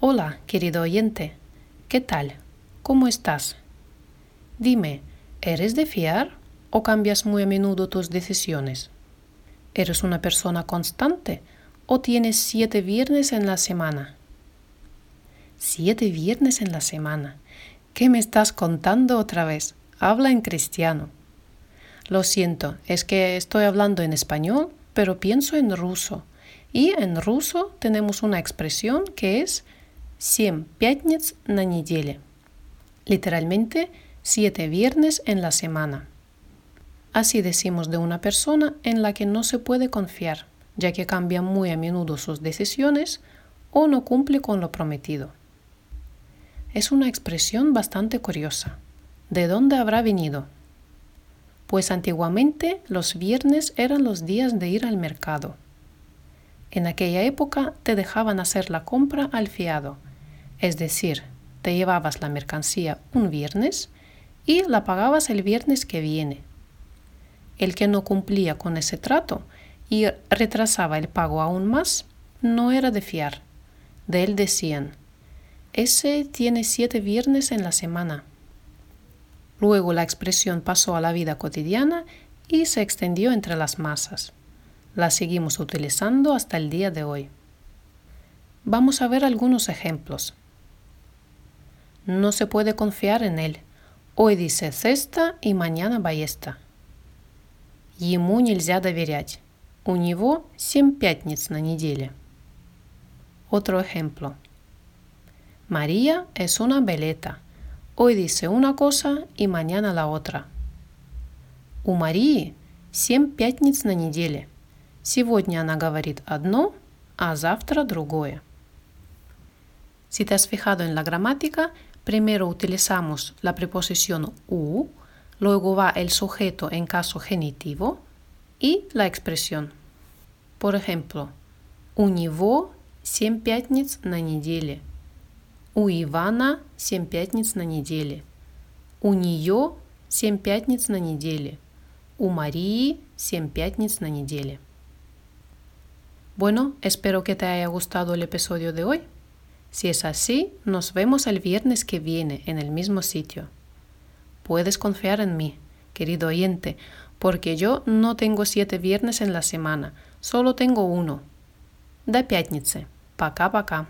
Hola, querido oyente. ¿Qué tal? ¿Cómo estás? Dime, ¿eres de fiar o cambias muy a menudo tus decisiones? ¿Eres una persona constante o tienes siete viernes en la semana? Siete viernes en la semana. ¿Qué me estás contando otra vez? Habla en cristiano. Lo siento, es que estoy hablando en español, pero pienso en ruso. Y en ruso tenemos una expresión que es семь пятниц на неделе. Literalmente, siete viernes en la semana. Así decimos de una persona en la que no se puede confiar, ya que cambia muy a menudo sus decisiones o no cumple con lo prometido. Es una expresión bastante curiosa. ¿De dónde habrá venido? Pues antiguamente los viernes eran los días de ir al mercado. En aquella época te dejaban hacer la compra al fiado, es decir, te llevabas la mercancía un viernes y la pagabas el viernes que viene. El que no cumplía con ese trato y retrasaba el pago aún más, no era de fiar. De él decían, ese tiene siete viernes en la semana. Luego la expresión pasó a la vida cotidiana y se extendió entre las masas. La seguimos utilizando hasta el día de hoy. Vamos a ver algunos ejemplos. No se puede confiar en él. Hoy dice cesta y mañana ballesta. Ему нельзя доверять. У него семь пятниц на неделе. Otro ejemplo. María es una veleta. Hoy dice una cosa y mañana la otra. У Марии семь пятниц на неделе. Сегодня она говорит одно, а завтра другое. Si te has fijado en la gramática, primero utilizamos la preposición u, luego va el sujeto en caso genitivo y la expresión. Por ejemplo, у него семь пятниц на неделе. У Ивана семь пятниц на неделе. У нее семь пятниц на неделе. У Марии семь пятниц на неделе. Bueno, espero que te haya gustado el episodio de hoy. Si es así, nos vemos el viernes que viene en el mismo sitio. Puedes confiar en mí, querido oyente, porque yo no tengo siete viernes en la semana, solo tengo uno. До пятницы. Пока-пока.